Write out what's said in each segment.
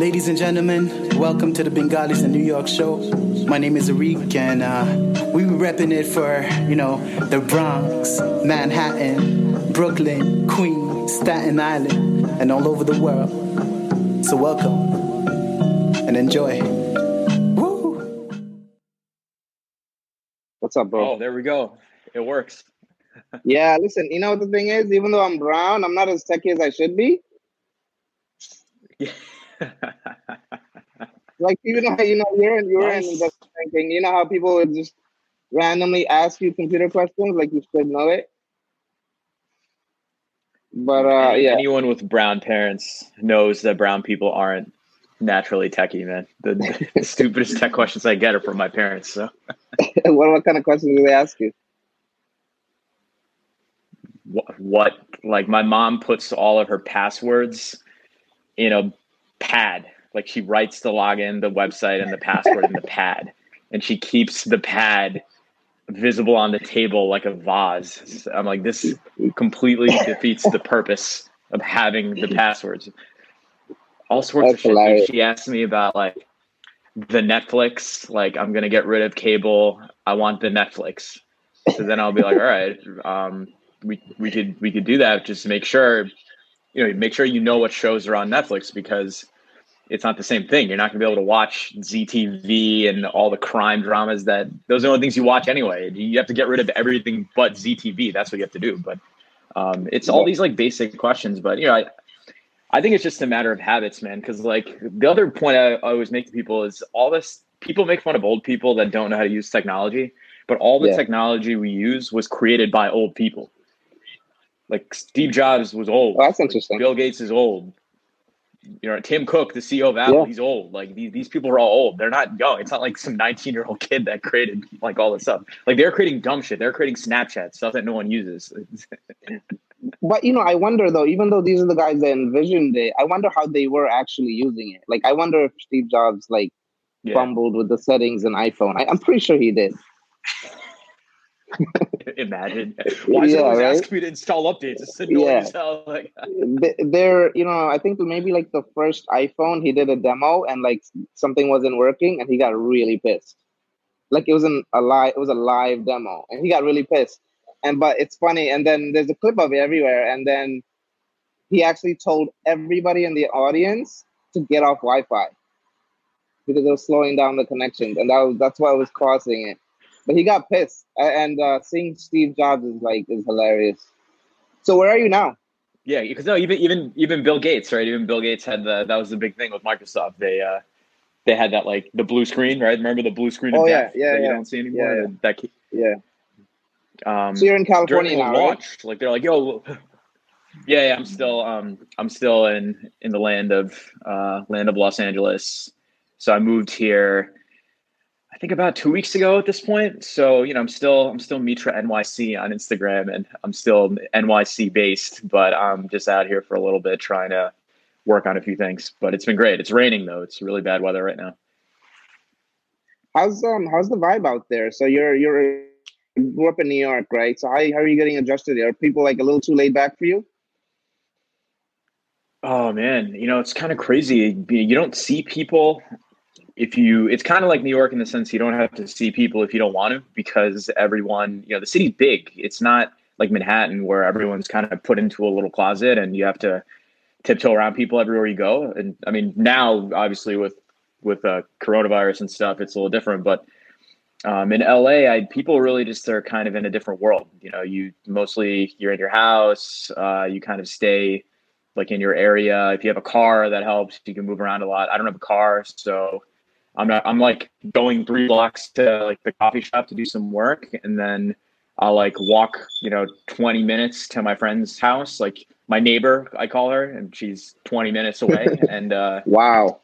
Ladies and gentlemen, welcome to the Bengalis in New York show. My name is Arik, and uh, we be repping it for, you know, the Bronx, Manhattan, Brooklyn, Queens, Staten Island, and all over the world. So welcome and enjoy. Woo! What's up, bro? Oh, there we go. It works. yeah, listen, you know what the thing is? Even though I'm brown, I'm not as techy as I should be. Yeah. like even though you know you're in you're Nice. in investment banking, you know how people would just randomly ask you computer questions like you should know it. But uh yeah, Anyone with brown parents knows that brown people aren't naturally techie, man. The, the stupidest tech questions I get are from my parents. So what what kind of questions do they ask you? what, what like my mom puts all of her passwords in a pad. Like she writes the login, the website, and the password in the pad, and she keeps the pad visible on the table like a vase. So I'm like, this completely defeats the purpose of having the passwords. All sorts That's of shit. She asked me about like the Netflix, like I'm gonna get rid of cable. I want the Netflix. So then I'll be like, all right, um, we we could we could do that just to make sure, you know, make sure you know what shows are on Netflix because it's not the same thing. You're not gonna be able to watch Zee TV and all the crime dramas that those are the only things you watch anyway. You have to get rid of everything but Zee TV. That's what you have to do. But um, it's all these like basic questions. But you know, I I think it's just a matter of habits, man. Because like the other point I, I always make to people is all this people make fun of old people that don't know how to use technology, but all the Yeah. technology we use was created by old people. Like Steve Jobs was old. Oh, that's interesting. Bill Gates is old. You know, Tim Cook, the CEO of Apple, Yeah. he's old. Like these, these people are all old. They're not young. It's not like some 19 year old kid that created like all this stuff. Like they're creating dumb shit. They're creating Snapchat stuff that no one uses. But you know, I wonder though, even though these are the guys that envisioned it, I wonder how they were actually using it. Like I wonder if Steve Jobs like yeah. fumbled with the settings in iPhone. I, I'm pretty sure he did. Imagine. Why is Yeah, always right? asking me to install updates? It's annoying Yeah. as hell. Like, Th- They're, you know, I think maybe like the first iPhone, he did a demo and like something wasn't working, and he got really pissed. Like it wasn't a live, it was a live demo, and he got really pissed. And but it's funny, and then there's a clip of it everywhere, and then he actually told everybody in the audience to get off Wi-Fi because it was slowing down the connections, and that was that's why it was causing it. But he got pissed, and uh, seeing Steve Jobs is like is hilarious. So where are you now? yeah, because no, even even even Bill Gates, right? Even Bill Gates had the that was the big thing with Microsoft. They uh they had that like the blue screen, right? Remember the blue screen? of Oh, yeah, death yeah, that yeah. You don't see anymore. Yeah, yeah. That, Yeah. um, So you're in California now, right? like they're like, yo, yeah, yeah, I'm still, um, I'm still in in the land of uh, land of Los Angeles. So I moved here, think about two weeks ago at this point. So you know, I'm still, I'm still Mitra NYC on Instagram, and I'm still NYC based, but I'm just out here for a little bit trying to work on a few things. But it's been great. It's raining though. It's really bad weather right now. How's um how's the vibe out there? So you're you're you grew up in New York, right? So how, how are you getting adjusted? Are people like a little too laid back for you? Oh man, you know it's kind of crazy. You don't see people if you. It's kind of like New York in the sense you don't have to see people if you don't want to because everyone, you know, the city's big. It's not like Manhattan where everyone's kind of put into a little closet and you have to tiptoe around people everywhere you go. And I mean, now obviously with with uh, coronavirus and stuff, it's a little different. But um, in LA, I, people really just are kind of in a different world. You know, you mostly you're in your house. Uh, you kind of stay like in your area. If you have a car, that helps. You can move around a lot. I don't have a car, so I'm not. I'm like going three blocks to like the coffee shop to do some work, and then I'll like walk, you know, 20 minutes to my friend's house. Like my neighbor, I call her, and she's 20 minutes away. and uh, Wow.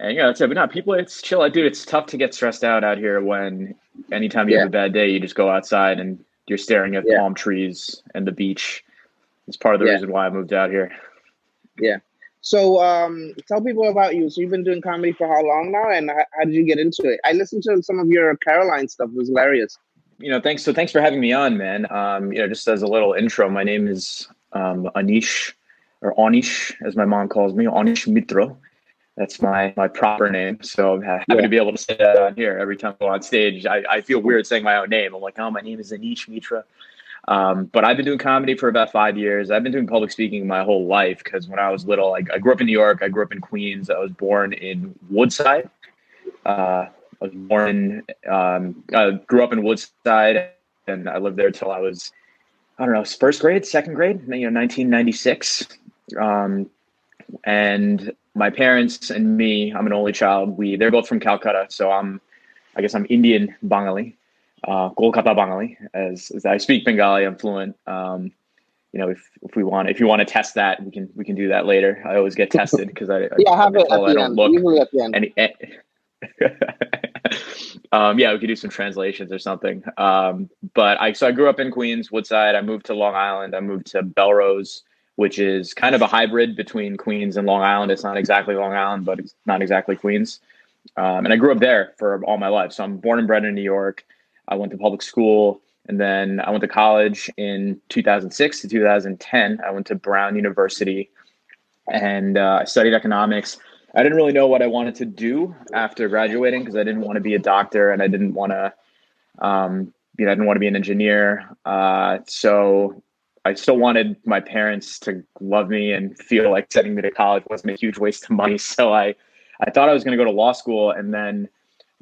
and yeah, that's it. But no, people, it's chill. Dude, it's tough to get stressed out out here when anytime you have a bad day, you just go outside and you're staring at Yeah. palm trees and the beach. It's part of the Yeah. reason why I moved out here. So um tell people about you. So you've been doing comedy for how long now, and how, how did you get into it? I listened to some of your Caroline stuff. It was hilarious. you know, thanks. So thanks for having me on, man. Um, you know, just as a little intro, my name is um, Anish or Anish, as my mom calls me, Anish Mitro. That's my my proper name. So I'm happy yeah. to be able to say that on here every time I go on stage. I, I feel weird saying my own name. I'm like, oh, my name is Anish Mitra. Um, but I've been doing comedy for about five years. I've been doing public speaking my whole life because when I was little, I, I, grew up in New York. I grew up in Queens. I was born in Woodside. Uh, I was born um, I grew up in Woodside, and I lived there till I was, I don't know, first grade, second grade, you know, 1996. Um, and my parents and me, I'm an only child. We they're both from Calcutta, so I'm, I guess I'm Indian Bengali, uh, Kolkata Bengali. As, as I speak Bengali, I'm fluent. Um, you know, if, if we want, if you want to test that, we can we can do that later. I always get tested because I yeah, I have it at the end. Usually at the end. Any, um, yeah, we could do some translations or something. Um, but I so I grew up in Queens, Woodside. I moved to Long Island. I moved to Bellerose which is kind of a hybrid between Queens and Long Island. It's not exactly Long Island, but it's not exactly Queens. Um, and I grew up there for all my life. So I'm born and bred in New York. I went to public school and then I went to college in 2006 to 2010. I went to Brown University and uh, I studied economics. I didn't really know what I wanted to do after graduating because I didn't want to be a doctor and I didn't want to, um, you know, I didn't want to be an engineer. Uh, so I still wanted my parents to love me and feel like sending me to college wasn't a huge waste of money. So I, I thought I was going to go to law school. And then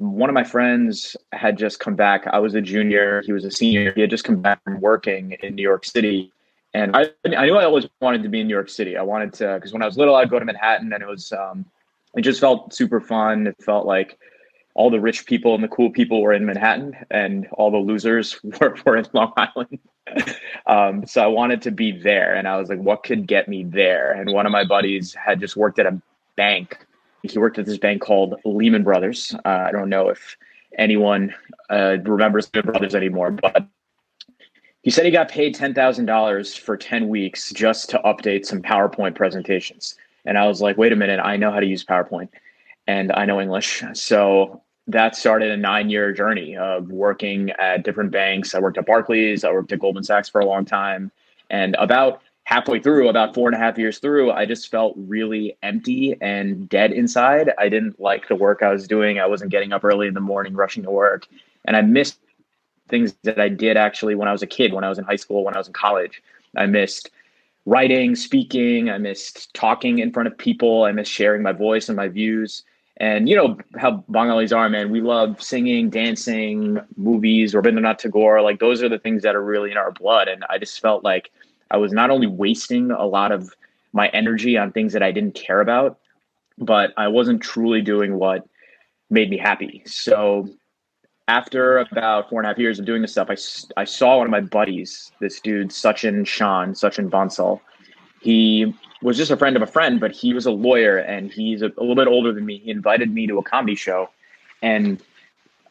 one of my friends had just come back. I was a junior. He was a senior. He had just come back from working in New York City. And I, I knew I always wanted to be in New York City. I wanted to, because when I was little, I'd go to Manhattan and it was, um, it just felt super fun. It felt like all the rich people and the cool people were in Manhattan and all the losers were, were in Long Island. um, so I wanted to be there. And I was like, what could get me there? And one of my buddies had just worked at a bank. He worked at this bank called Lehman Brothers. Uh, I don't know if anyone uh, remembers Lehman Brothers anymore, but he said he got paid $10,000 for 10 weeks just to update some PowerPoint presentations. And I was like, wait a minute, I know how to use PowerPoint and I know English. So that started a nine year journey of working at different banks. I worked at Barclays, I worked at Goldman Sachs for a long time. And about halfway through, about four and a half years through, I just felt really empty and dead inside. I didn't like the work I was doing. I wasn't getting up early in the morning, rushing to work. And I missed things that I did actually when I was a kid, when I was in high school, when I was in college. I missed writing, speaking. I missed talking in front of people. I missed sharing my voice and my views. And you know how Bengalis are, man. We love singing, dancing, movies, Rabindranath Tagore. Like those are the things that are really in our blood. And I just felt like I was not only wasting a lot of my energy on things that I didn't care about, but I wasn't truly doing what made me happy. So after about four and a half years of doing this stuff, I, I saw one of my buddies, this dude, Sachin Shan, Sachin Bansal. He was just a friend of a friend, but he was a lawyer and he's a, a little bit older than me. He invited me to a comedy show, and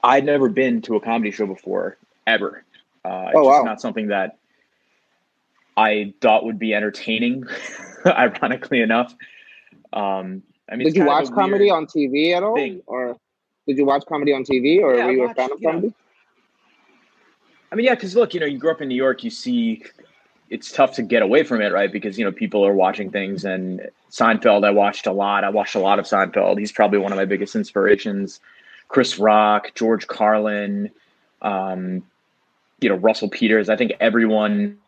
I'd never been to a comedy show before ever. Uh, oh, wow. not something that I thought would be entertaining, ironically enough. Um, I mean, did you watch comedy on TV at all, thing. or did you watch comedy on TV, or yeah, were you watched, a fan of comedy? Know, I mean, yeah, because look, you know, you grew up in New York, you see it's tough to get away from it, right? Because you know people are watching things, and Seinfeld. I watched a lot. I watched a lot of Seinfeld. He's probably one of my biggest inspirations. Chris Rock, George Carlin, um, you know Russell Peters. I think everyone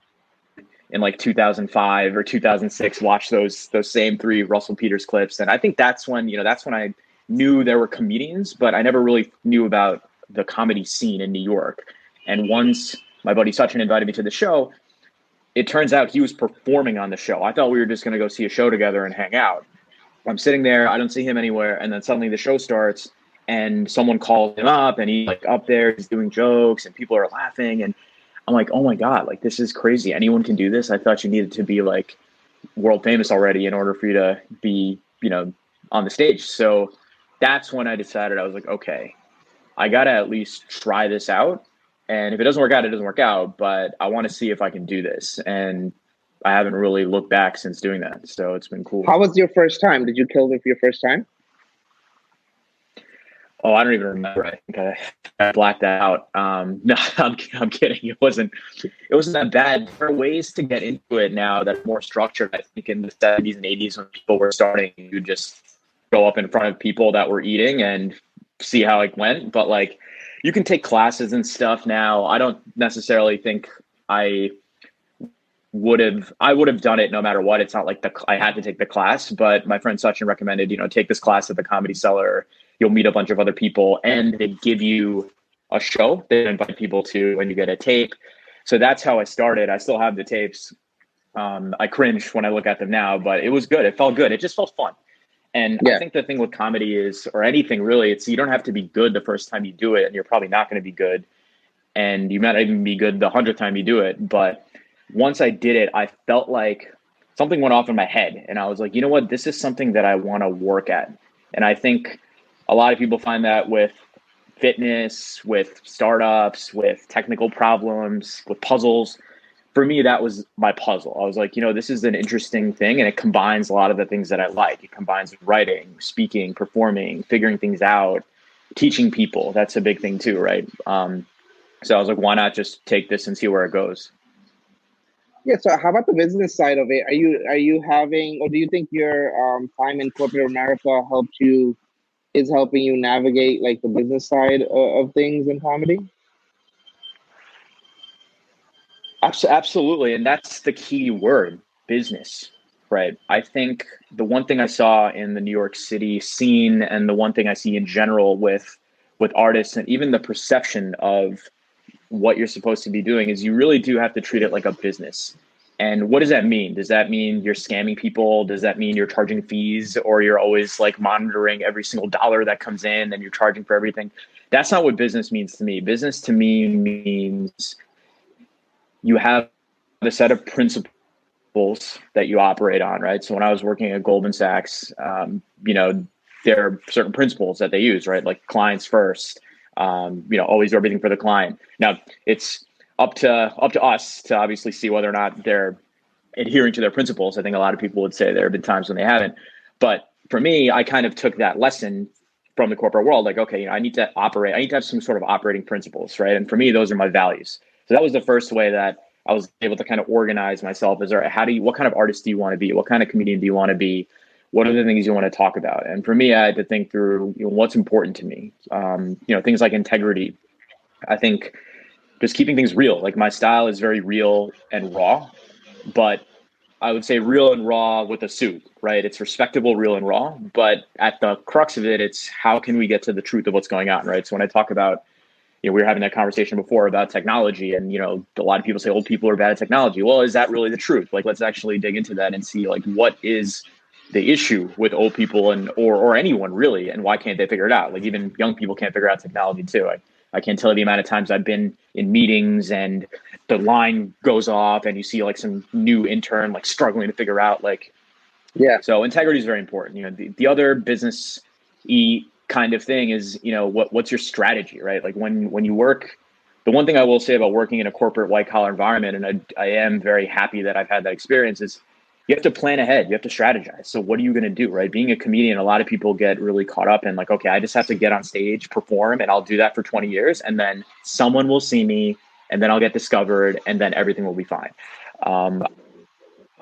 in like 2005 or 2006 watched those those same three Russell Peters clips, and I think that's when you know that's when I knew there were comedians, but I never really knew about the comedy scene in New York. And once my buddy Sachin invited me to the show, it turns out he was performing on the show. I thought we were just going to go see a show together and hang out. I'm sitting there, I don't see him anywhere, and then suddenly the show starts, and someone calls him up, and he's like up there, he's doing jokes, and people are laughing, and I'm like, oh my god, like this is crazy. Anyone can do this. I thought you needed to be like world famous already in order for you to be, you know, on the stage. So that's when I decided I was like, okay, I got to at least try this out and if it doesn't work out, it doesn't work out. But I want to see if I can do this. And I haven't really looked back since doing that. So it's been cool. How was your first time? Did you kill it for your first time? Oh, I don't even remember. I think I, I blacked that out. Um, no, I'm, I'm kidding. It wasn't. It wasn't that bad. There are ways to get into it now that are more structured. I think in the 70s and 80s when people were starting, you just go up in front of people that were eating and see how it went. But like, you can take classes and stuff now. I don't necessarily think I would have I would have done it no matter what. It's not like the I had to take the class, but my friend Sachin recommended, you know, take this class at the Comedy Cellar. You'll meet a bunch of other people, and they give you a show. They invite people to, and you get a tape. So that's how I started. I still have the tapes. Um, I cringe when I look at them now, but it was good. It felt good. It just felt fun. And yeah. I think the thing with comedy is, or anything really, it's you don't have to be good the first time you do it, and you're probably not going to be good. And you might not even be good the hundredth time you do it, but once I did it, I felt like something went off in my head. And I was like, you know what? This is something that I want to work at. And I think a lot of people find that with fitness, with startups, with technical problems, with puzzles. For me, that was my puzzle. I was like, you know, this is an interesting thing and it combines a lot of the things that I like. It combines writing, speaking, performing, figuring things out, teaching people. That's a big thing too, right? Um, so I was like, why not just take this and see where it goes? Yeah. So, how about the business side of it? Are you are you having, or do you think your um, time in corporate America helped you? Is helping you navigate like the business side of, of things in comedy? Absolutely, and that's the key word: business. Right. I think the one thing I saw in the New York City scene, and the one thing I see in general with with artists, and even the perception of what you're supposed to be doing is you really do have to treat it like a business. And what does that mean? Does that mean you're scamming people? Does that mean you're charging fees or you're always like monitoring every single dollar that comes in and you're charging for everything? That's not what business means to me. Business to me means you have a set of principles that you operate on, right? So when I was working at Goldman Sachs, um, you know, there are certain principles that they use, right? Like clients first, um, you know, always do everything for the client. Now it's up to up to us to obviously see whether or not they're adhering to their principles. I think a lot of people would say there have been times when they haven't. But for me, I kind of took that lesson from the corporate world. Like, okay, you know, I need to operate. I need to have some sort of operating principles, right? And for me, those are my values. So that was the first way that I was able to kind of organize myself. Is right, how do you? What kind of artist do you want to be? What kind of comedian do you want to be? what are the things you want to talk about? And for me, I had to think through you know, what's important to me. Um, you know, things like integrity. I think just keeping things real. Like my style is very real and raw, but I would say real and raw with a suit, right? It's respectable, real and raw. But at the crux of it, it's how can we get to the truth of what's going on, right? So when I talk about, you know, we were having that conversation before about technology, and you know, a lot of people say old people are bad at technology. Well, is that really the truth? Like, let's actually dig into that and see like what is the issue with old people and or or anyone really and why can't they figure it out like even young people can't figure out technology too i, I can't tell you the amount of times i've been in meetings and the line goes off and you see like some new intern like struggling to figure out like yeah. So integrity is very important. You know the, the other business e kind of thing is you know what what's your strategy right? Like when when you work the one thing i will say about working in a corporate white collar environment and I, I am very happy that i've had that experience is you have to plan ahead. You have to strategize. So what are you going to do, right? Being a comedian, a lot of people get really caught up in like, okay, I just have to get on stage, perform, and I'll do that for 20 years, and then someone will see me, and then I'll get discovered, and then everything will be fine. Um,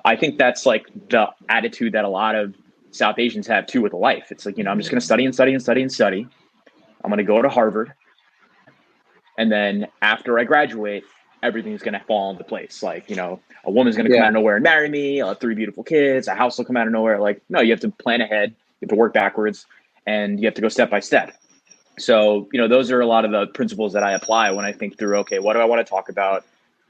I think that's like the attitude that a lot of South Asians have too with life. It's like, you know, I'm just going to study and study and study and study. I'm going to go to Harvard. And then after I graduate, everything's going to fall into place. Like, you know, a woman's going to come out of nowhere and marry me, uh, three beautiful kids, a house will come out of nowhere. Like, no, you have to plan ahead, you have to work backwards, and you have to go step by step. So, you know, those are a lot of the principles that I apply when I think through, okay, what do I want to talk about?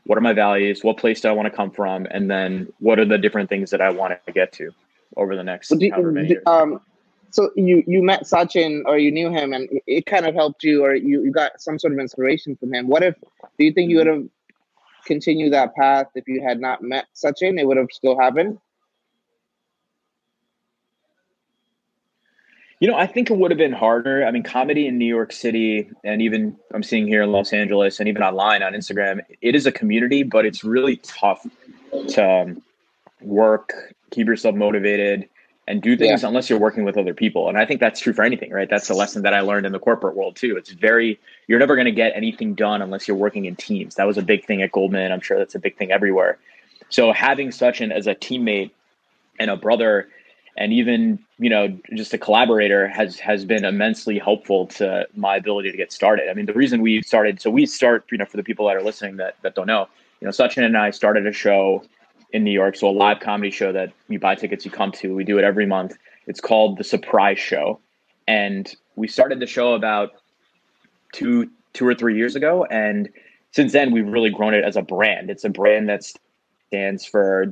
What are my values? What place do I want to come from? And then what are the different things that I want to get to over the next do, however many years? Um, so you you met Sachin or you knew him and it kind of helped you or you, you got some sort of inspiration from him. What if do you think you would have continue that path if you had not met Sachin? It would have still happened. You know, I think it would have been harder. I mean, comedy in New York City, and even I'm seeing here in Los Angeles, and even online on Instagram, it is a community, but it's really tough to um, work, keep yourself motivated, and do things yeah. unless you're working with other people. And I think that's true for anything, right? That's a lesson that I learned in the corporate world too. It's very you're never going to get anything done unless you're working in teams. That was a big thing at Goldman. I'm sure that's a big thing everywhere. So having Sachin as a teammate and a brother, and even you know, just a collaborator has has been immensely helpful to my ability to get started. I mean, the reason we started, so we start, you know, for the people that are listening that that don't know, you know, Sachin and I started a show in New York, so a live comedy show that you buy tickets, you come to. We do it every month. It's called the Surprise Show, and we started the show about two two or three years ago, and since then we've really grown it as a brand. It's a brand that stands for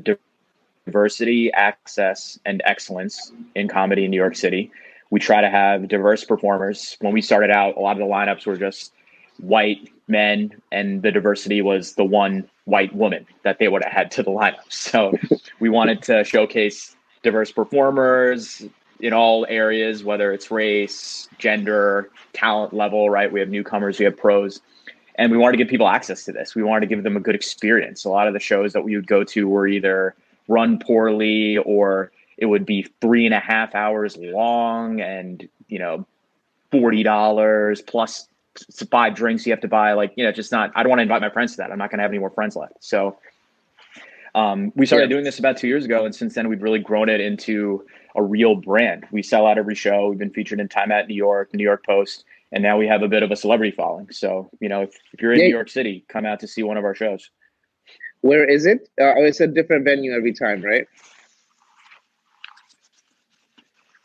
diversity, access, and excellence in comedy in New York City. We try to have diverse performers. When we started out, a lot of the lineups were just white men, and the diversity was the one white woman that they would have had to the lineup. So we wanted to showcase diverse performers in all areas, whether it's race, gender, talent level, right? We have newcomers, we have pros. And we wanted to give people access to this. We wanted to give them a good experience. A lot of the shows that we would go to were either run poorly or it would be three and a half hours long and you know forty dollars plus five drinks you have to buy like you know just not i don't want to invite my friends to that i'm not going to have any more friends left so um, we started yeah. doing this about two years ago and since then we've really grown it into a real brand we sell out every show we've been featured in time at new york new york post and now we have a bit of a celebrity following so you know if, if you're in yeah. new york city come out to see one of our shows where is it? Uh, oh, it's a different venue every time, right?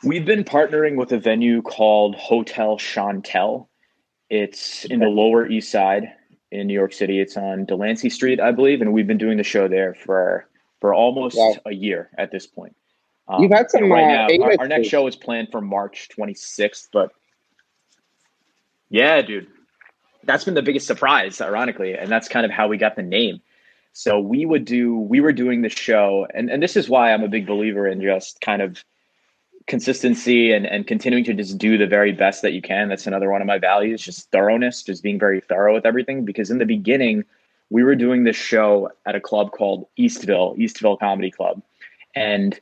We've been partnering with a venue called Hotel Chantelle. It's in the Lower East Side in New York City. It's on Delancey Street, I believe, and we've been doing the show there for for almost wow. a year at this point. Um, You've had some right uh, now. Our, our next show is planned for March 26th, but yeah, dude, that's been the biggest surprise, ironically, and that's kind of how we got the name. So we would do, we were doing the show, and, and this is why I'm a big believer in just kind of consistency and, and continuing to just do the very best that you can. That's another one of my values, just thoroughness, just being very thorough with everything. Because in the beginning, we were doing this show at a club called Eastville, Eastville Comedy Club. And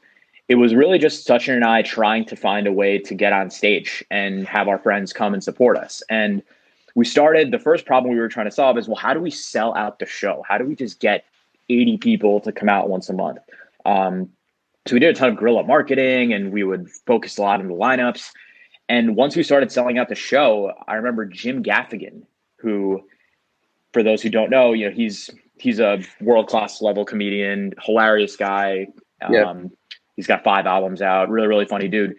it was really just Sachin and I trying to find a way to get on stage and have our friends come and support us. And we started the first problem we were trying to solve is well how do we sell out the show how do we just get 80 people to come out once a month um, so we did a ton of guerrilla marketing and we would focus a lot on the lineups and once we started selling out the show i remember jim gaffigan who for those who don't know you know he's he's a world-class level comedian hilarious guy um, yeah. he's got five albums out really really funny dude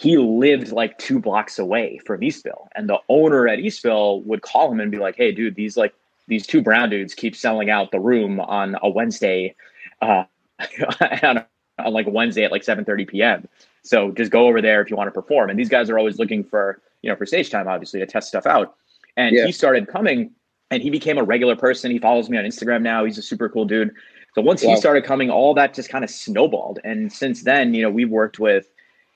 he lived like two blocks away from Eastville. And the owner at Eastville would call him and be like, Hey, dude, these like these two brown dudes keep selling out the room on a Wednesday, uh, on, a, on like Wednesday at like 7 30 p.m. So just go over there if you want to perform. And these guys are always looking for, you know, for stage time, obviously, to test stuff out. And yeah. he started coming and he became a regular person. He follows me on Instagram now. He's a super cool dude. So once wow. he started coming, all that just kind of snowballed. And since then, you know, we've worked with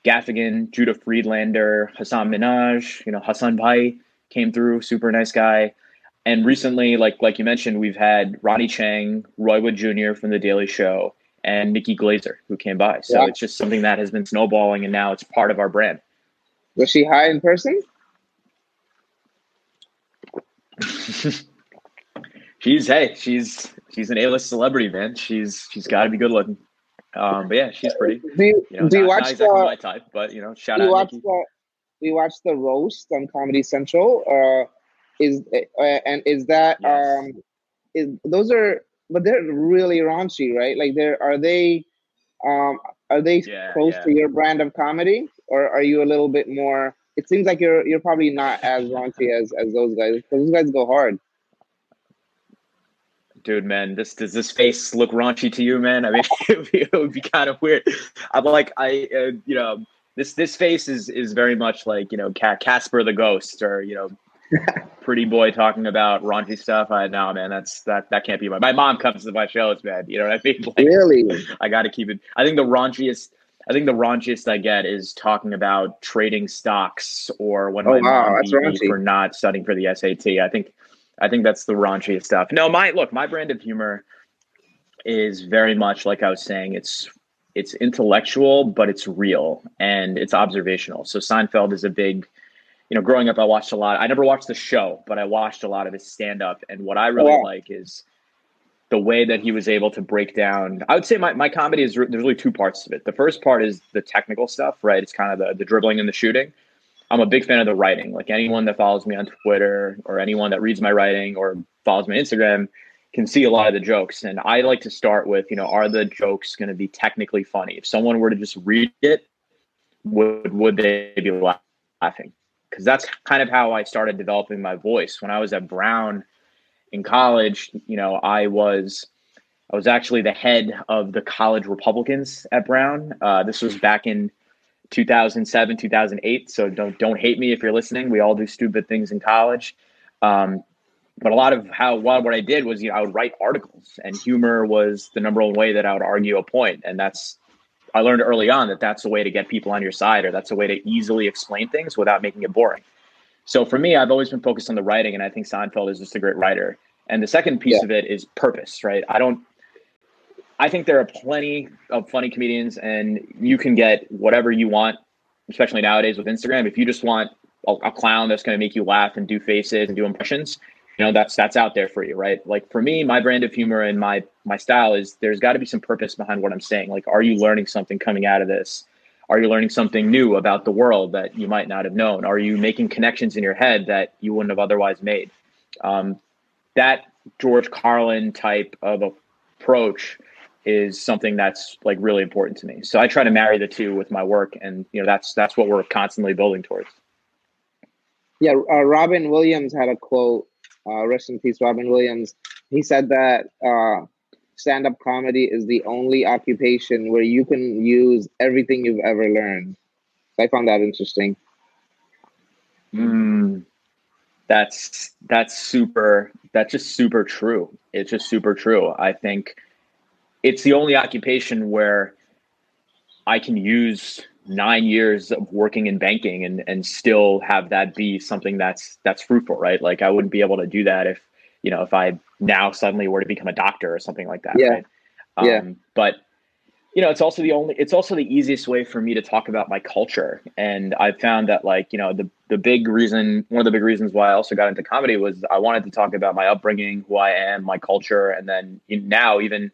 Gaffigan, Judah Friedlander, Hasan Minhaj, you know, Hasan Bhai came through, super nice guy. And recently, like like you mentioned, we've had Ronny Chieng, Roy Wood Jr. from The Daily Show, and Nikki Glazer who came by. So yeah. it's just something that has been snowballing, and now it's part of our brand. Was she high in person? she's hey, she's she's an A-list celebrity, man. She's she's got to be good looking. Um, but yeah, she's pretty. Do you, you know, do you watch not exactly the, my type, but you know, shout out. Watch Nikki. the, you watch the roast on Comedy Central? Uh, is uh, and is that yes. um, is those are but they're really raunchy, right? Like they're are they um are they yeah, close yeah. to your brand of comedy, or are you a little bit more? It seems like you're you're probably not as raunchy as as those guys. because Those guys go hard dude, man, this does this face look raunchy to you, man? I mean, it would be, be kind of weird. I'm like, I, uh, you know, this this face is is very much like you know Casper the ghost or you know pretty boy talking about raunchy stuff. I know, man, that's that that can't be my. My mom comes to my shows, man. You know what I mean? Like, really? I got to keep it. I think the raunchiest. I think the raunchiest I get is talking about trading stocks or when oh, my wow, mom beat me for not studying for the SAT. I think I think that's the raunchiest stuff. No, my look, my brand of humor is very much like I was saying. It's it's intellectual, but it's real and it's observational. So Seinfeld is a big, you know, growing up, I watched a lot. I never watched the show, but I watched a lot of his stand up. And what I really like is the way that he was able to break down i would say my, my comedy is there's really two parts of it. The first part is the technical stuff right? It's kind of the, the dribbling and the shooting. I'm a big fan of the writing. Like anyone that follows me on twitter or anyone that reads my writing or follows my instagram can see a lot of the jokes. And i like to start with you know are the jokes going to be technically funny? If someone were to just read it would would they be laughing because that's kind of how i started developing my voice when i was at brown in college, you know, I was I was actually the head of the college Republicans at Brown. Uh, this was back in 2007, 2008. So don't don't hate me if you're listening. We all do stupid things in college. Um, but a lot of how what, what I did was, you know, I would write articles, and humor was the number one way that I would argue a point, and that's I learned early on that that's a way to get people on your side, or that's a way to easily explain things without making it boring. So for me, I've always been focused on the writing, and I think Seinfeld is just a great writer. And the second piece yeah. of it is purpose, right? I don't. I think there are plenty of funny comedians, and you can get whatever you want, especially nowadays with Instagram. If you just want a, a clown that's going to make you laugh and do faces and do impressions, you know that's that's out there for you, right? Like for me, my brand of humor and my my style is there's got to be some purpose behind what I'm saying. Like, are you learning something coming out of this? Are you learning something new about the world that you might not have known? Are you making connections in your head that you wouldn't have otherwise made? Um, that George Carlin type of approach is something that's like really important to me. So I try to marry the two with my work, and you know that's that's what we're constantly building towards. Yeah, uh, Robin Williams had a quote. Uh, rest in peace, Robin Williams. He said that uh, stand up comedy is the only occupation where you can use everything you've ever learned. So I found that interesting. Mm, that's that's super that's just super true. It's just super true. I think it's the only occupation where I can use nine years of working in banking and and still have that be something that's that's fruitful, right? Like I wouldn't be able to do that if you know if I now suddenly were to become a doctor or something like that. Yeah. Right? Um, yeah. But you know, it's also the only it's also the easiest way for me to talk about my culture. And I found that like, you know, the the big reason one of the big reasons why I also got into comedy was I wanted to talk about my upbringing, who I am, my culture, and then now even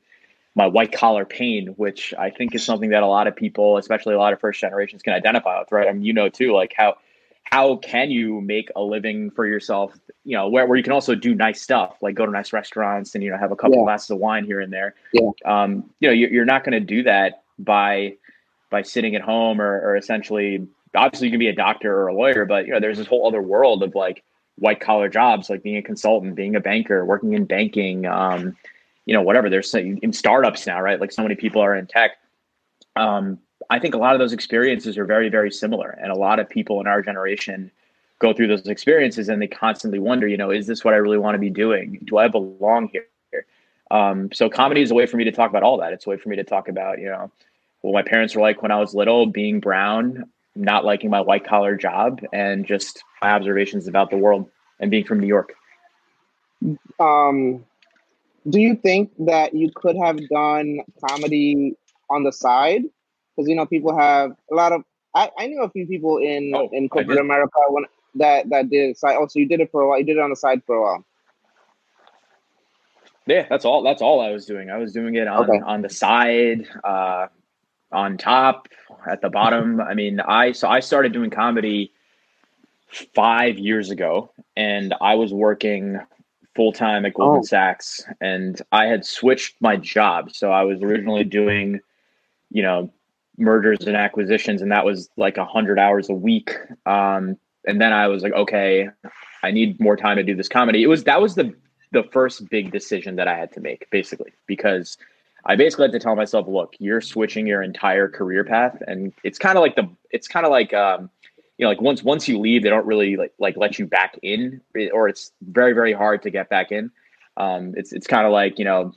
my white collar pain, which I think is something that a lot of people, especially a lot of first generations, can identify with, right? I mean, you know too, like how how can you make a living for yourself you know where, where you can also do nice stuff like go to nice restaurants and you know have a couple yeah. glasses of wine here and there yeah. um, you know you're, you're not going to do that by by sitting at home or, or essentially obviously you can be a doctor or a lawyer but you know there's this whole other world of like white collar jobs like being a consultant being a banker working in banking um, you know whatever there's in startups now right like so many people are in tech um, I think a lot of those experiences are very, very similar. And a lot of people in our generation go through those experiences and they constantly wonder, you know, is this what I really want to be doing? Do I belong here? Um, so comedy is a way for me to talk about all that. It's a way for me to talk about, you know, what my parents were like when I was little, being brown, not liking my white collar job, and just my observations about the world and being from New York. Um, do you think that you could have done comedy on the side because you know people have a lot of. I, I knew a few people in oh, in corporate America when that that did side. Oh, so you did it for a while. You did it on the side for a while. Yeah, that's all. That's all I was doing. I was doing it on okay. on the side, uh, on top, at the bottom. I mean, I so I started doing comedy five years ago, and I was working full time at Goldman oh. Sachs, and I had switched my job. So I was originally doing, you know, mergers and acquisitions, and that was like a hundred hours a week. Um, and then I was like, okay, I need more time to do this comedy. It was that was the the first big decision that I had to make, basically, because I basically had to tell myself, look, you're switching your entire career path, and it's kind of like the it's kind of like um, you know, like once once you leave, they don't really like like let you back in, or it's very very hard to get back in. Um, it's it's kind of like you know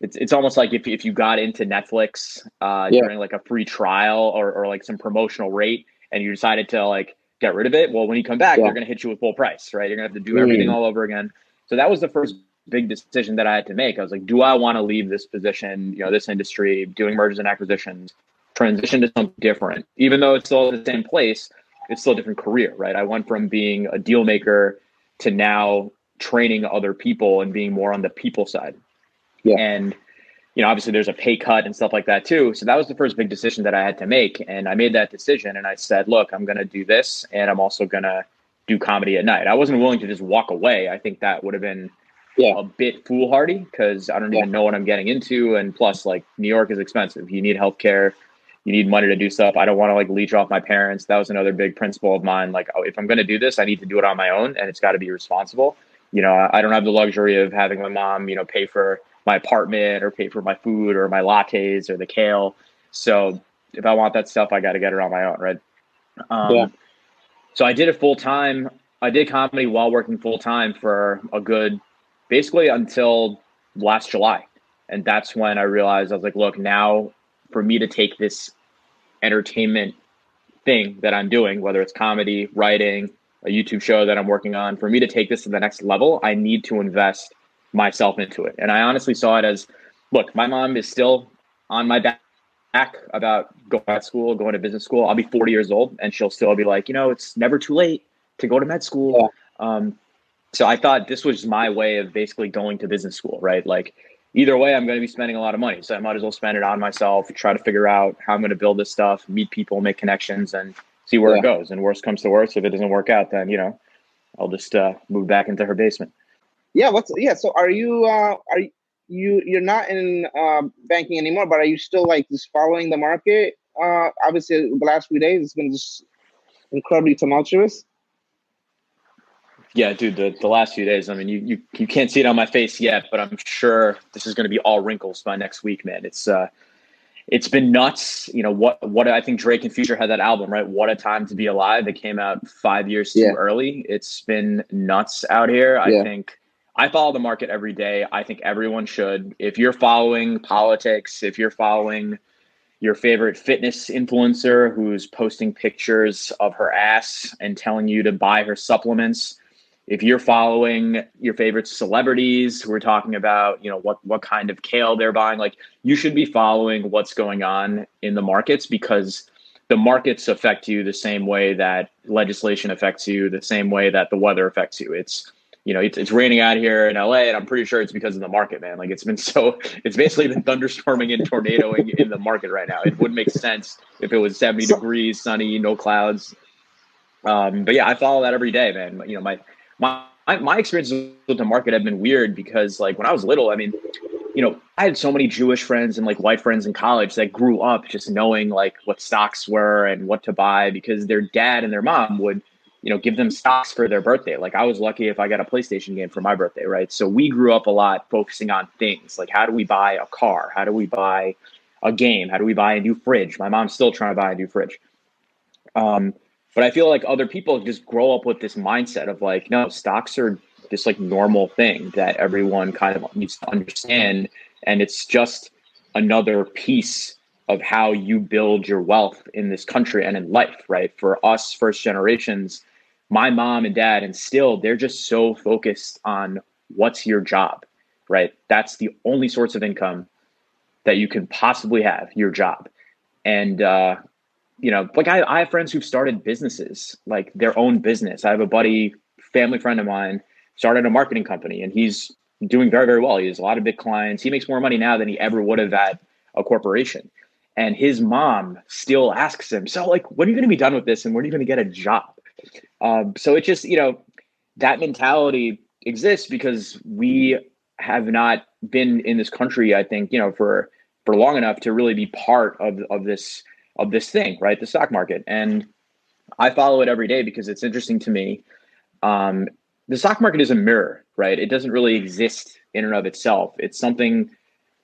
it's it's almost like if if you got into Netflix uh, yeah. during like a free trial or or like some promotional rate, and you decided to like get rid of it. Well, when you come back, yeah. they're going to hit you with full price, right? You're going to have to do mm. everything all over again. So that was the first big decision that I had to make. I was like, do I want to leave this position, you know, this industry, doing mergers and acquisitions, transition to something different, even though it's still the same place, it's still a different career, right? I went from being a deal maker to now training other people and being more on the people side. Yeah. And you know, obviously there's a pay cut and stuff like that too. So that was the first big decision that I had to make. And I made that decision and I said, look, I'm going to do this and I'm also going to do comedy at night. I wasn't willing to just walk away. I think that would have been yeah. a bit foolhardy because I don't yeah. even know what I'm getting into. And plus, like, New York is expensive. You need healthcare, you need money to do stuff. I don't want to like leech off my parents. That was another big principle of mine. Like, oh, if I'm going to do this, I need to do it on my own and it's got to be responsible. You know, I don't have the luxury of having my mom, you know, pay for my apartment or pay for my food or my lattes or the kale. So if I want that stuff, I got to get it on my own, right? Um, yeah. So I did it full time. I did comedy while working full time for a good, basically until last July, and that's when I realized I was like, look, now for me to take this entertainment thing that I'm doing, whether it's comedy, writing, a YouTube show that I'm working on, for me to take this to the next level, I need to invest myself into it. And I honestly saw it as look, my mom is still on my back about going to school, going to business school. I'll be 40 years old and she'll still be like, you know, it's never too late to go to med school. Yeah. Um, so I thought this was my way of basically going to business school, right? Like either way, I'm going to be spending a lot of money. So I might as well spend it on myself, try to figure out how I'm going to build this stuff, meet people, make connections, and see where yeah. it goes. And worst comes to worst, if it doesn't work out, then, you know, I'll just uh, move back into her basement. Yeah. What's yeah. So are you uh, are you you're not in uh, banking anymore, but are you still like just following the market? Uh, obviously, the last few days it's been just incredibly tumultuous. Yeah, dude, the, the last few days, I mean, you, you you can't see it on my face yet, but I'm sure this is going to be all wrinkles by next week, man. It's uh it's been nuts. You know what? What I think Drake and Future had that album, right? What a time to be alive. It came out five years too yeah. early. It's been nuts out here. Yeah. I think I follow the market every day. I think everyone should. If you're following politics, if you're following your favorite fitness influencer who's posting pictures of her ass and telling you to buy her supplements, if you're following your favorite celebrities who are talking about, you know, what what kind of kale they're buying, like you should be following what's going on in the markets because the markets affect you the same way that legislation affects you, the same way that the weather affects you. It's you know, it's, it's raining out here in LA, and I'm pretty sure it's because of the market, man. Like it's been so, it's basically been thunderstorming and tornadoing in the market right now. It wouldn't make sense if it was 70 degrees, sunny, no clouds. Um, but yeah, I follow that every day, man. You know, my my my experiences with the market have been weird because, like, when I was little, I mean, you know, I had so many Jewish friends and like white friends in college that grew up just knowing like what stocks were and what to buy because their dad and their mom would you know, give them stocks for their birthday. Like I was lucky if I got a PlayStation game for my birthday, right? So we grew up a lot focusing on things like how do we buy a car? How do we buy a game? How do we buy a new fridge? My mom's still trying to buy a new fridge. Um, but I feel like other people just grow up with this mindset of like, no, stocks are this like normal thing that everyone kind of needs to understand. And it's just another piece of how you build your wealth in this country and in life, right? For us first generations, my mom and dad and still they're just so focused on what's your job right that's the only source of income that you can possibly have your job and uh, you know like I, I have friends who've started businesses like their own business. I have a buddy family friend of mine started a marketing company and he's doing very very well. He has a lot of big clients. He makes more money now than he ever would have at a corporation. And his mom still asks him so like when are you going to be done with this and when are you going to get a job? Um, so it just, you know, that mentality exists because we have not been in this country, I think, you know, for for long enough to really be part of of this of this thing, right? The stock market. And I follow it every day because it's interesting to me. Um, the stock market is a mirror, right? It doesn't really exist in and of itself. It's something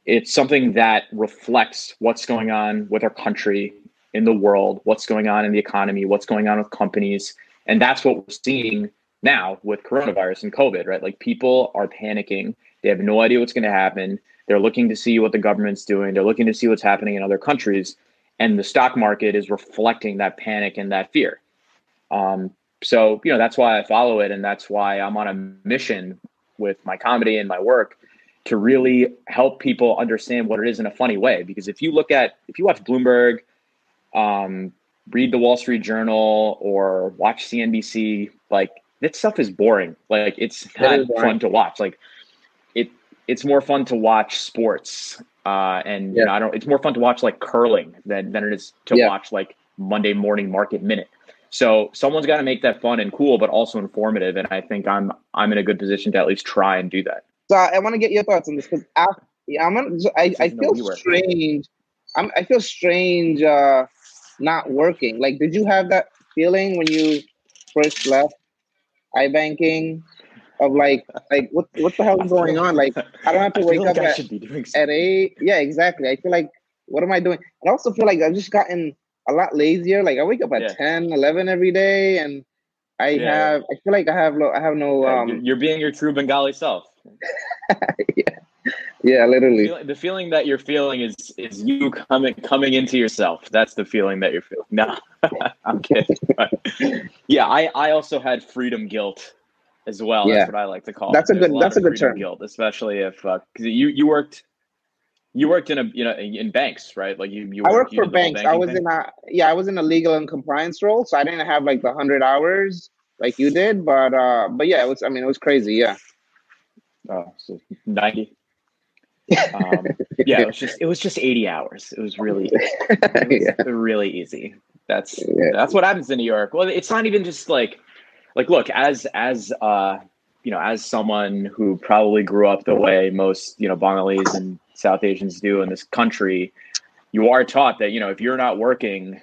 it's something that reflects what's going on with our country in the world, what's going on in the economy, what's going on with companies, and that's what we're seeing now with coronavirus and COVID, right? Like people are panicking. They have no idea what's going to happen. They're looking to see what the government's doing. They're looking to see what's happening in other countries. And the stock market is reflecting that panic and that fear. Um, so, you know, that's why I follow it. And that's why I'm on a mission with my comedy and my work to really help people understand what it is in a funny way. Because if you look at, if you watch Bloomberg, um, read the Wall Street Journal or watch CNBC, like that stuff is boring. Like it's not fun to watch. Like it it's more fun to watch sports. Uh, and yeah. you know, I don't. It's more fun to watch like curling than than it is to yeah. watch like Monday morning market minute. So someone's got to make that fun and cool, but also informative. And I think I'm I'm in a good position to at least try and do that. So I want to get your thoughts on this because I, I'm gonna, I, I feel strange. I'm, I feel strange uh, not working. Like, did you have that feeling when you first left iBanking? Of like, like what what the hell is going on? Like, I don't have to wake like up at, at eight. Yeah, exactly. I feel like, what am I doing? I also feel like I've just gotten a lot lazier. Like I wake up at yeah. 10, 11 every day, and I yeah. have. I feel like I have no. I have no. Um, you're being your true Bengali self. yeah. Yeah, literally. The feeling, the feeling, that you're feeling is is you coming coming into yourself. That's the feeling that you're feeling. No, I'm kidding. But yeah, I I also had freedom guilt as well. Yeah. That's what I like to call. That's it. a good. A that's a good term. Guilt, especially if because uh, you you worked you worked in a you know in banks, right? Like you, you I worked for banks. I was thing? in a yeah, I was in a legal and compliance role, so I didn't have like the hundred hours like you did, but uh, but yeah, it was. I mean, it was crazy. Yeah. Oh, so ninety. um, yeah, it was just it was just eighty hours. It was really, it was yeah. really easy. That's yeah. that's what happens in New York. Well, it's not even just like like look as as uh you know as someone who probably grew up the way most you know Bengalis and South Asians do in this country, you are taught that you know if you're not working,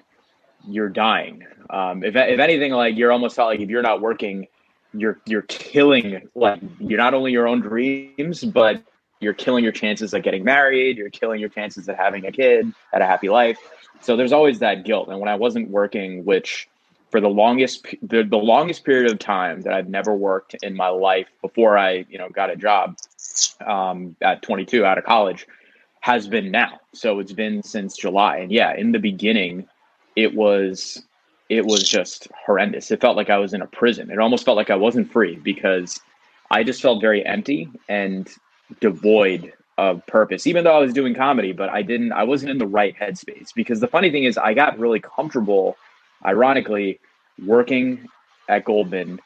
you're dying. Um, if if anything, like you're almost felt like if you're not working, you're you're killing like you're not only your own dreams, but you're killing your chances of getting married. You're killing your chances of having a kid, at a happy life. So there's always that guilt. And when I wasn't working, which for the longest the, the longest period of time that I've never worked in my life before I you know got a job um, at 22 out of college has been now. So it's been since July, and yeah, in the beginning, it was it was just horrendous. It felt like I was in a prison. It almost felt like I wasn't free because I just felt very empty and devoid of purpose even though i was doing comedy but i didn't i wasn't in the right headspace because the funny thing is i got really comfortable ironically, working at Goldman,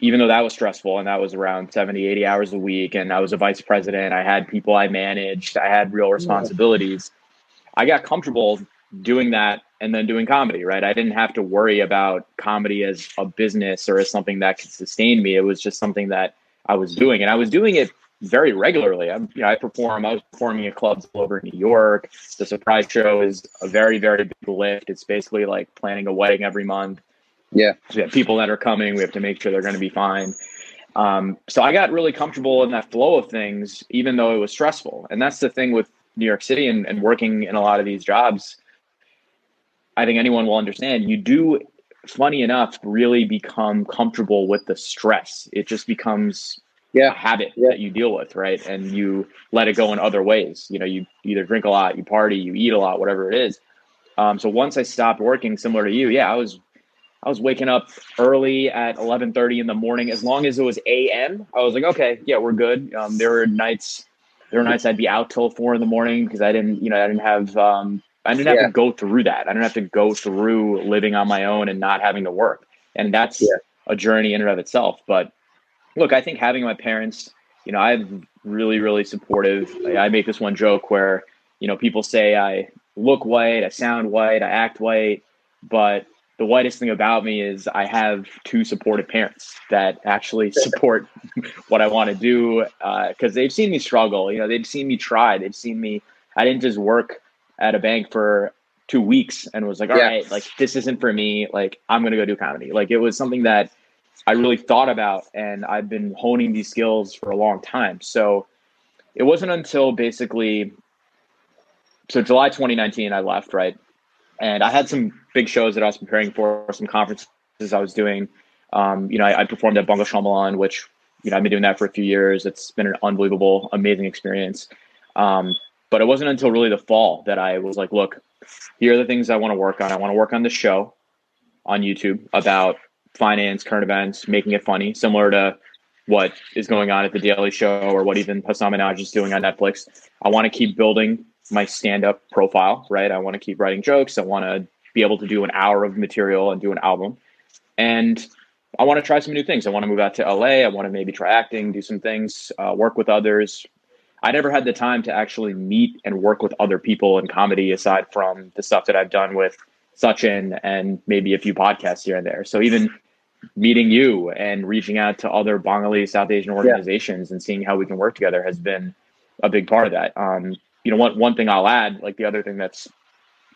even though that was stressful and that was around 70, 80 hours a week, and I was a vice president, I had people I managed, I had real responsibilities. I got comfortable doing that and then doing comedy, right? I didn't have to worry about comedy as a business or as something that could sustain me. It was just something that I was doing, and I was doing it very regularly. I'm, you know, I perform. I was performing at clubs all over New York. The surprise show is a very, very big lift. It's basically like planning a wedding every month. Yeah, so we have people that are coming. We have to make sure they're going to be fine. Um, so I got really comfortable in that flow of things, even though it was stressful. And that's the thing with New York City and, and working in a lot of these jobs. I think anyone will understand. You do, funny enough, really become comfortable with the stress. It just becomes yeah. habit yeah. that you deal with, right? And you let it go in other ways. You know, you either drink a lot, you party, you eat a lot, whatever it is. Um, so once I stopped working, similar to you, yeah, I was I was waking up early at eleven thirty in the morning. As long as it was a.m., I was like, okay, yeah, we're good. Um, there were nights, there were nights I'd be out till four in the morning because I didn't, you know, I didn't have, um, I didn't have yeah. to go through that. I didn't have to go through living on my own and not having to work, and that's yeah. a journey in and of itself. But look, I think having my parents, you know, I'm really, really supportive. I make this one joke where, you know, people say I look white, I sound white, I act white, but the whitest thing about me is I have two supportive parents that actually support what I want to do because uh, they've seen me struggle. You know, they've seen me try. They've seen me. I didn't just work at a bank for two weeks and was like, all yeah. right, like this isn't for me. Like I'm gonna go do comedy. Like it was something that I really thought about, and I've been honing these skills for a long time. So it wasn't until basically, so July 2019, I left, right? And I had some big shows that I was preparing for, some conferences I was doing. Um, you know, I, I, performed at Banga Sammelan, which, you know, I've been doing that for a few years. It's been an unbelievable, amazing experience. Um, but it wasn't until really the fall that I was like, look, here are the things I want to work on. I want to work on this show on YouTube about finance, current events, making it funny, similar to what is going on at the Daily Show or what even Hasan Minhaj is doing on Netflix. I want to keep building my stand-up profile, right? I want to keep writing jokes. I want to be able to do an hour of material and do an album. And I want to try some new things. I want to move out to LA. I want to maybe try acting, do some things, uh, work with others, I never had the time to actually meet and work with other people in comedy aside from the stuff that I've done with Sachin and maybe a few podcasts here and there. So even meeting you and reaching out to other Bengali South Asian organizations yeah. and seeing how we can work together has been a big part of that. Um, you know, one one thing I'll add, like the other thing that's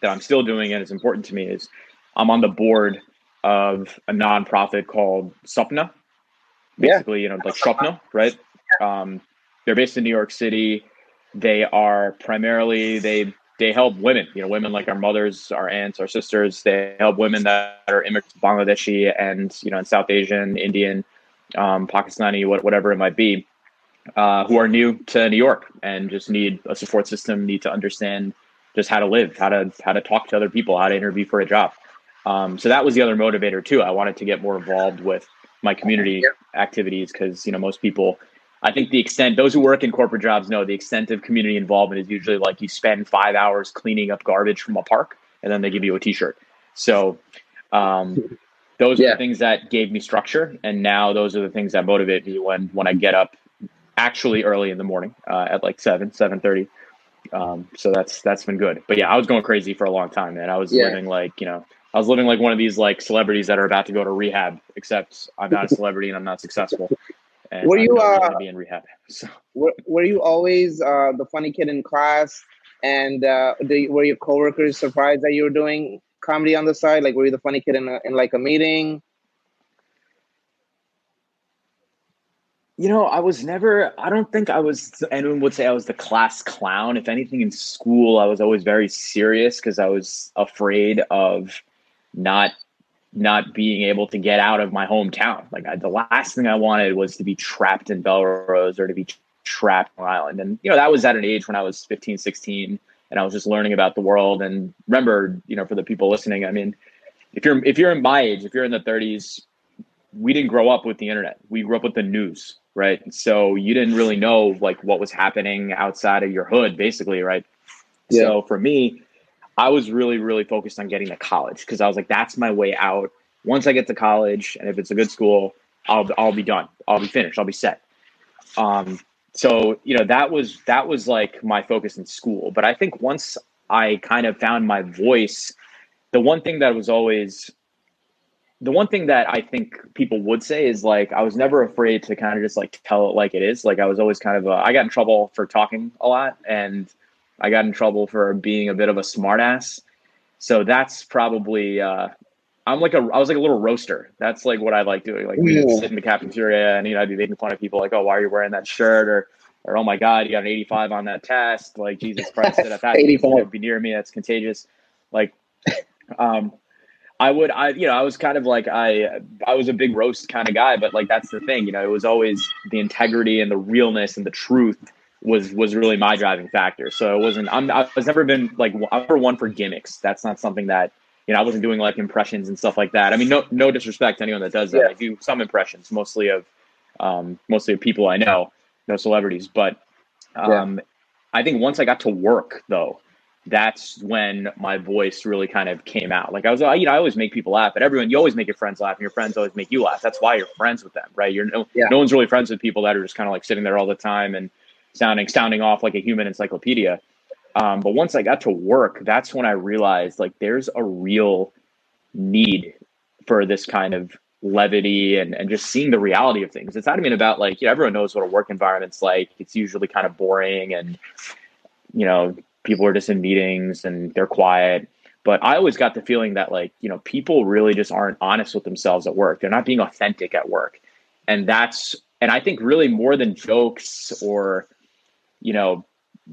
that I'm still doing and is important to me is I'm on the board of a nonprofit called Sapna. Basically, yeah. you know, like Shopna, right? Um, they're based in New York City. They are primarily they they help women, you know, women like our mothers, our aunts, our sisters. They help women that are immigrants, Bangladeshi, and you know, in South Asian, Indian, um, Pakistani, whatever it might be, uh, who are new to New York and just need a support system, need to understand just how to live, how to how to talk to other people, how to interview for a job. Um, so that was the other motivator too. I wanted to get more involved with my community activities because you know most people I think the extent those who work in corporate jobs know the extent of community involvement is usually like you spend five hours cleaning up garbage from a park and then they give you a t-shirt. So um, those yeah. are the things that gave me structure, and now those are the things that motivate me when when I get up actually early in the morning uh, at like seven seven thirty. Um, so that's that's been good. But yeah, I was going crazy for a long time, man. I was yeah. living like you know I was living like one of these like celebrities that are about to go to rehab, except I'm not a celebrity and I'm not successful. And were you uh, be in rehab? So were, were you always uh, the funny kid in class? And uh, the, were your coworkers surprised that you were doing comedy on the side? Like, were you the funny kid in a, in like a meeting? You know, I was never, I don't think I was, anyone would say I was the class clown. If anything, in school, I was always very serious because I was afraid of not not being able to get out of my hometown. Like I, the last thing I wanted was to be trapped in Bellerose or to be trapped on Island. And, you know, that was at an age when I was 15, 16 and I was just learning about the world. And remember, you know, for the people listening, I mean, if you're, if you're in my age, if you're in the thirties, we didn't grow up with the internet. We grew up with the news, right? So you didn't really know like what was happening outside of your hood, basically, right? Yeah. So for me, I was really, really focused on getting to college because I was like, that's my way out. Once I get to college, and if it's a good school, I'll I'll be done. I'll be finished. I'll be set. Um, so you know that was that was like my focus in school. But I think once I kind of found my voice, the one thing that was always the one thing that I think people would say is like I was never afraid to kind of just like tell it like it is. Like I was always kind of a, I got in trouble for talking a lot and I got in trouble for being a bit of a smartass. So that's probably uh, I'm like a I was like a little roaster. That's like what I like doing. Like we sit in the cafeteria and you know I'd be making fun of people like, oh, why are you wearing that shirt or or oh my god, you got an 85 on that test. Like Jesus Christ, that that 85 be near me. That's contagious. Like, um, I would I you know I was kind of like I I was a big roast kind of guy, but like that's the thing. You know, it was always the integrity and the realness and the truth was was really my driving factor. So it wasn't. I'm. I was never been like I'm never one for gimmicks. That's not something that you know. I wasn't doing like impressions and stuff like that. I mean, no no disrespect to anyone that does that. Yeah. I do some impressions, mostly of um, mostly of people I know, no celebrities. But um, yeah. I think once I got to work though, that's when my voice really kind of came out. Like I was, you know, I always make people laugh, but everyone, you always make your friends laugh, and your friends always make you laugh. That's why you're friends with them, right? You're no, yeah. no one's really friends with people that are just kind of like sitting there all the time and sounding sounding off like a human encyclopedia. Um, but once I got to work, that's when I realized like there's a real need for this kind of levity and, and just seeing the reality of things. It's not even about like, you know, everyone knows what a work environment's like. It's usually kind of boring and, you know, people are just in meetings and they're quiet. But I always got the feeling that like, you know, people really just aren't honest with themselves at work. They're not being authentic at work. And that's, and I think really more than jokes or, you know,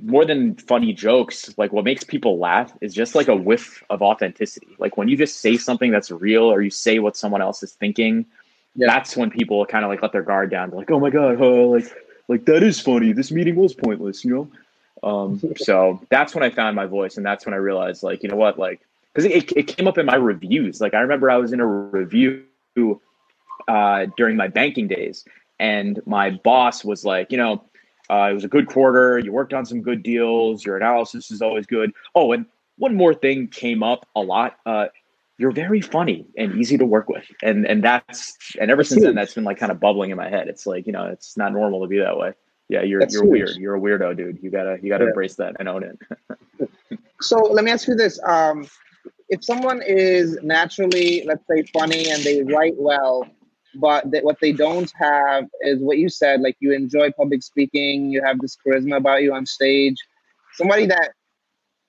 more than funny jokes, like what makes people laugh is just like a whiff of authenticity. Like when you just say something that's real or you say what someone else is thinking, yeah. that's when people kind of like let their guard down. They're like, oh my God, oh, like, like that is funny. This meeting was pointless, you know? Um, so that's when I found my voice. And that's when I realized like, you know what, like, cause it, it came up in my reviews. Like I remember I was in a review uh, during my banking days and my boss was like, you know, uh, it was a good quarter. You worked on some good deals. Your analysis is always good. Oh, and one more thing came up a lot. Uh, you're very funny and easy to work with, and and that's and ever since then that's been like kind of bubbling in my head. It's like you know it's not normal to be that way. Yeah, you're That's you're huge. weird. You're a weirdo, dude. You gotta you gotta Yeah. embrace that and own it. So let me ask you this: um, if someone is naturally, let's say, funny and they write well, but what they don't have is what you said, like you enjoy public speaking, you have this charisma about you on stage. Somebody that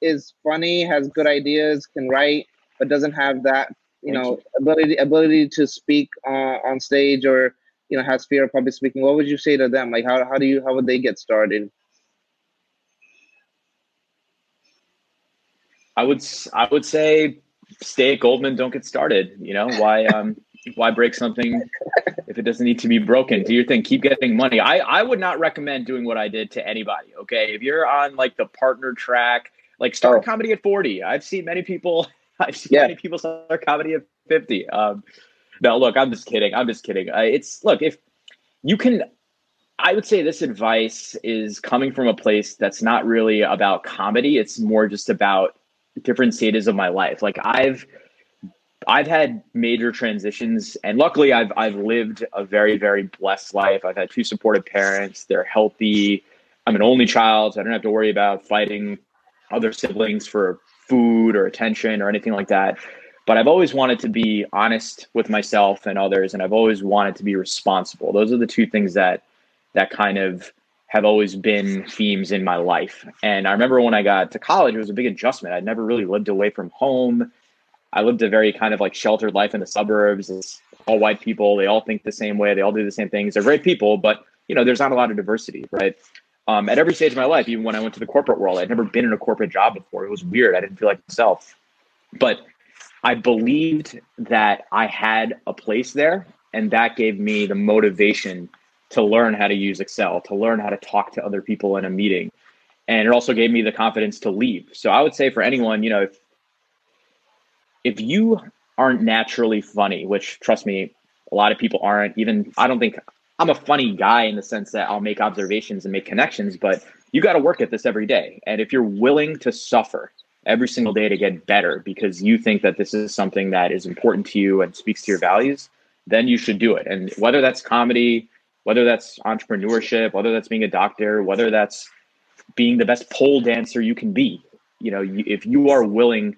is funny, has good ideas, can write, but doesn't have that, you know, ability ability to speak uh, on stage or you know has fear of public speaking. What would you say to them? Like how how do you how would they get started? I would i would say stay at Goldman. Don't get started. You know why um why break something if it doesn't need to be broken? Do your thing. Keep getting money. I I would not recommend doing what I did to anybody. Okay, if you're on like the partner track, like start Oh. comedy at forty. I've seen many people. I've seen Yeah. many people start comedy at fifty. Um, no, look, I'm just kidding. I'm just kidding. Uh, it's look if you can. I would say this advice is coming from a place that's not really about comedy. It's more just about different stages of my life. Like I've I've had major transitions and luckily I've I've lived a very very blessed life. I've had two supportive parents. They're healthy. I'm an only child, so I don't have to worry about fighting other siblings for food or attention or anything like that. But I've always wanted to be honest with myself and others and I've always wanted to be responsible. Those are the two things that that kind of have always been themes in my life. And I remember when I got to college, it was a big adjustment. I'd never really lived away from home. I lived a very kind of like sheltered life in the suburbs. It's all white people. They all think the same way. They all do the same things. They're great people, but you know, there's not a lot of diversity, right? Um, at every stage of my life, even when I went to the corporate world, I'd never been in a corporate job before. It was weird. I didn't feel like myself. But I believed that I had a place there, and that gave me the motivation to learn how to use Excel, to learn how to talk to other people in a meeting. And it also gave me the confidence to leave. So I would say for anyone, you know, if if you aren't naturally funny, which trust me, a lot of people aren't, even I don't think I'm a funny guy in the sense that I'll make observations and make connections, but you got to work at this every day. And if you're willing to suffer every single day to get better because you think that this is something that is important to you and speaks to your values, then you should do it. And whether that's comedy, whether that's entrepreneurship, whether that's being a doctor, whether that's being the best pole dancer you can be, you know, if you are willing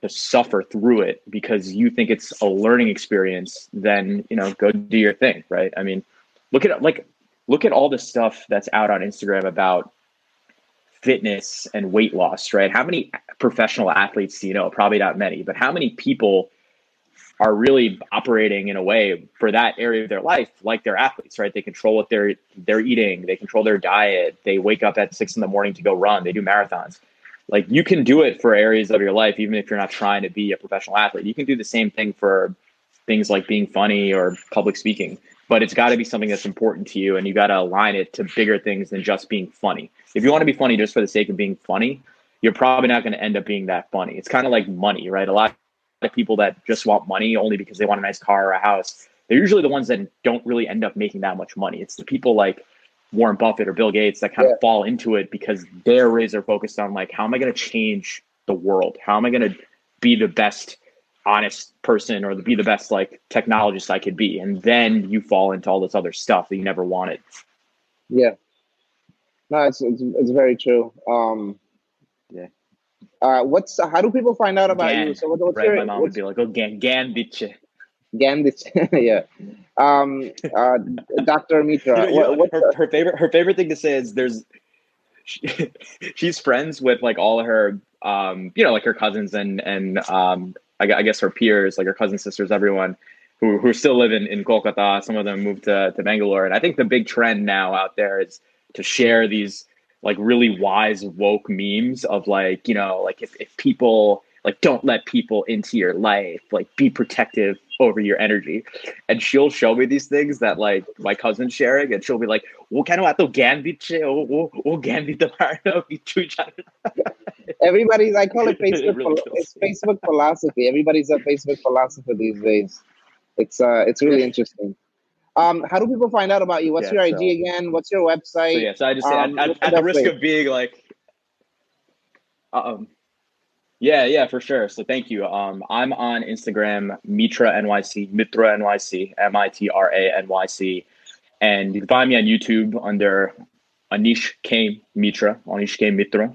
to suffer through it because you think it's a learning experience, then you know, go do your thing, right? I mean, look at like look at all the stuff that's out on Instagram about fitness and weight loss, right? How many professional athletes do you know? Probably not many, but how many people are really operating in a way for that area of their life like they're athletes, right? They control what they're they're eating, they control their diet, they wake up at six in the morning to go run, they do marathons. Like you can do it for areas of your life, even if you're not trying to be a professional athlete. You can do the same thing for things like being funny or public speaking, but it's got to be something that's important to you, and you got to align it to bigger things than just being funny. If you want to be funny just for the sake of being funny, you're probably not going to end up being that funny. It's kind of like money, right? A lot of people that just want money only because they want a nice car or a house, they're usually the ones that don't really end up making that much money. It's the people like Warren Buffett or Bill Gates that kind Yeah. of fall into it because they're razor focused on like, how am I going to change the world? How am I going to be the best honest person or be the best like technologist I could be? And then you fall into all this other stuff that you never wanted. Yeah. No, it's it's, it's very true. Um, Yeah. Uh, what's how do people find out about you? So what, what's Right? your My mom would be like, oh, gan, gan bitch. Gandhi? yeah. Um, uh, Dr. Mitra. You know- what, her, her favorite her favorite thing to say is there's she, she's friends with like all of her um you know like her cousins and and um I, I guess her peers like her cousins sisters everyone who who still live in in Kolkata some of them moved to to Bangalore and I think the big trend now out there is to share these like really wise woke memes of like you know like if, if people like don't let people into your life like be protective over your energy and she'll show me these things that like my cousin's sharing and she'll be like everybody's I call it It Facebook really philo- it's Facebook philosophy. Everybody's a Facebook philosopher these days. It's uh it's really interesting. Um, how do people find out about you? What's Yeah, your so- IG again? What's your website? so yeah so I just Um, at, at, the at the risk of being like um yeah yeah for sure. So thank you. Um I'm on Instagram Mitra NYC Mitra NYC M I T R A N Y C. And you can find me on YouTube under Anish K. Mitra, Anish K. Mitra,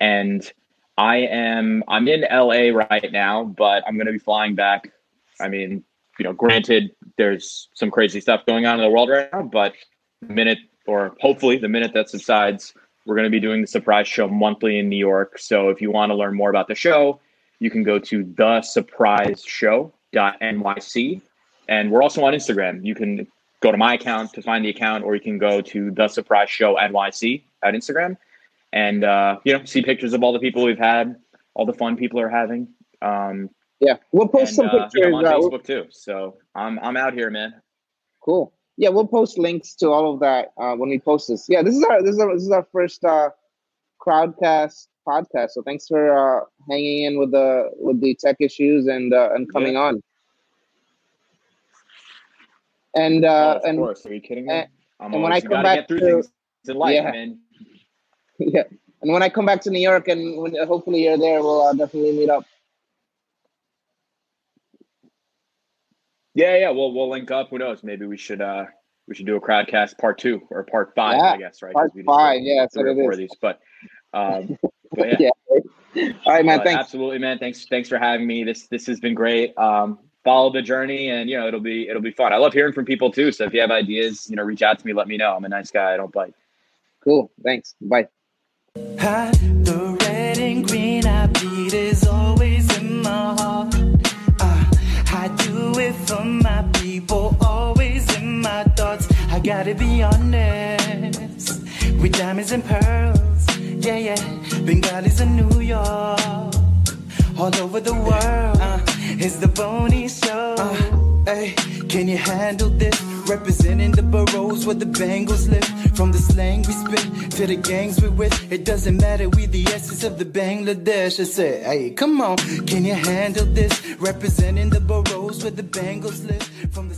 and I am I'm in LA right now, but I'm going to be flying back. I mean, you know, granted, there's some crazy stuff going on in the world right now, but the minute or hopefully the minute that subsides, we're going to be doing the surprise show monthly in New York. So if you want to learn more about the show, you can go to the surprise show.nyc. And we're also on Instagram. You can go to my account to find the account, or you can go to the surprise show NYC at Instagram and uh, you know see pictures of all the people we've had, all the fun people are having. Um, yeah, we'll post and, some uh, pictures you know, on uh, Facebook too. So I'm I'm out here, man. Cool. Yeah, we'll post links to all of that uh, when we post this. Yeah, this is our this is our, this is our first uh, crowdcast podcast. So thanks for uh, hanging in with the with the tech issues and uh, and coming yeah. on. And uh, oh, and course. are you kidding me? And, and when I come back to life, yeah. man. yeah, and when I come back to New York, and when, hopefully you're there, we'll uh, definitely meet up. Yeah, yeah, we'll we'll link up. Who knows? Maybe we should uh we should do a crowdcast part two or part five, yeah, I guess, right? Part five, yeah, that's what it is. These, but um, but yeah. yeah. All right, man. But thanks. Absolutely, man. Thanks, thanks for having me. This this has been great. Um, follow the journey, and you know it'll be it'll be fun. I love hearing from people too. So if you have ideas, you know, reach out to me. Let me know. I'm a nice guy. I don't bite. Cool. Thanks. Bye. People, always in my thoughts. I gotta be honest with diamonds and pearls. Yeah, yeah, Bengalis in New York, all over the world. Uh, it's the Boney Show. Uh, hey, can you handle this? Representing the boroughs where the Bengals live. From the slang we spit to the gangs we with. It doesn't matter, we the essence of the Bangladesh. I said, hey, come on, can you handle this? Representing the boroughs where the Bengals live. From the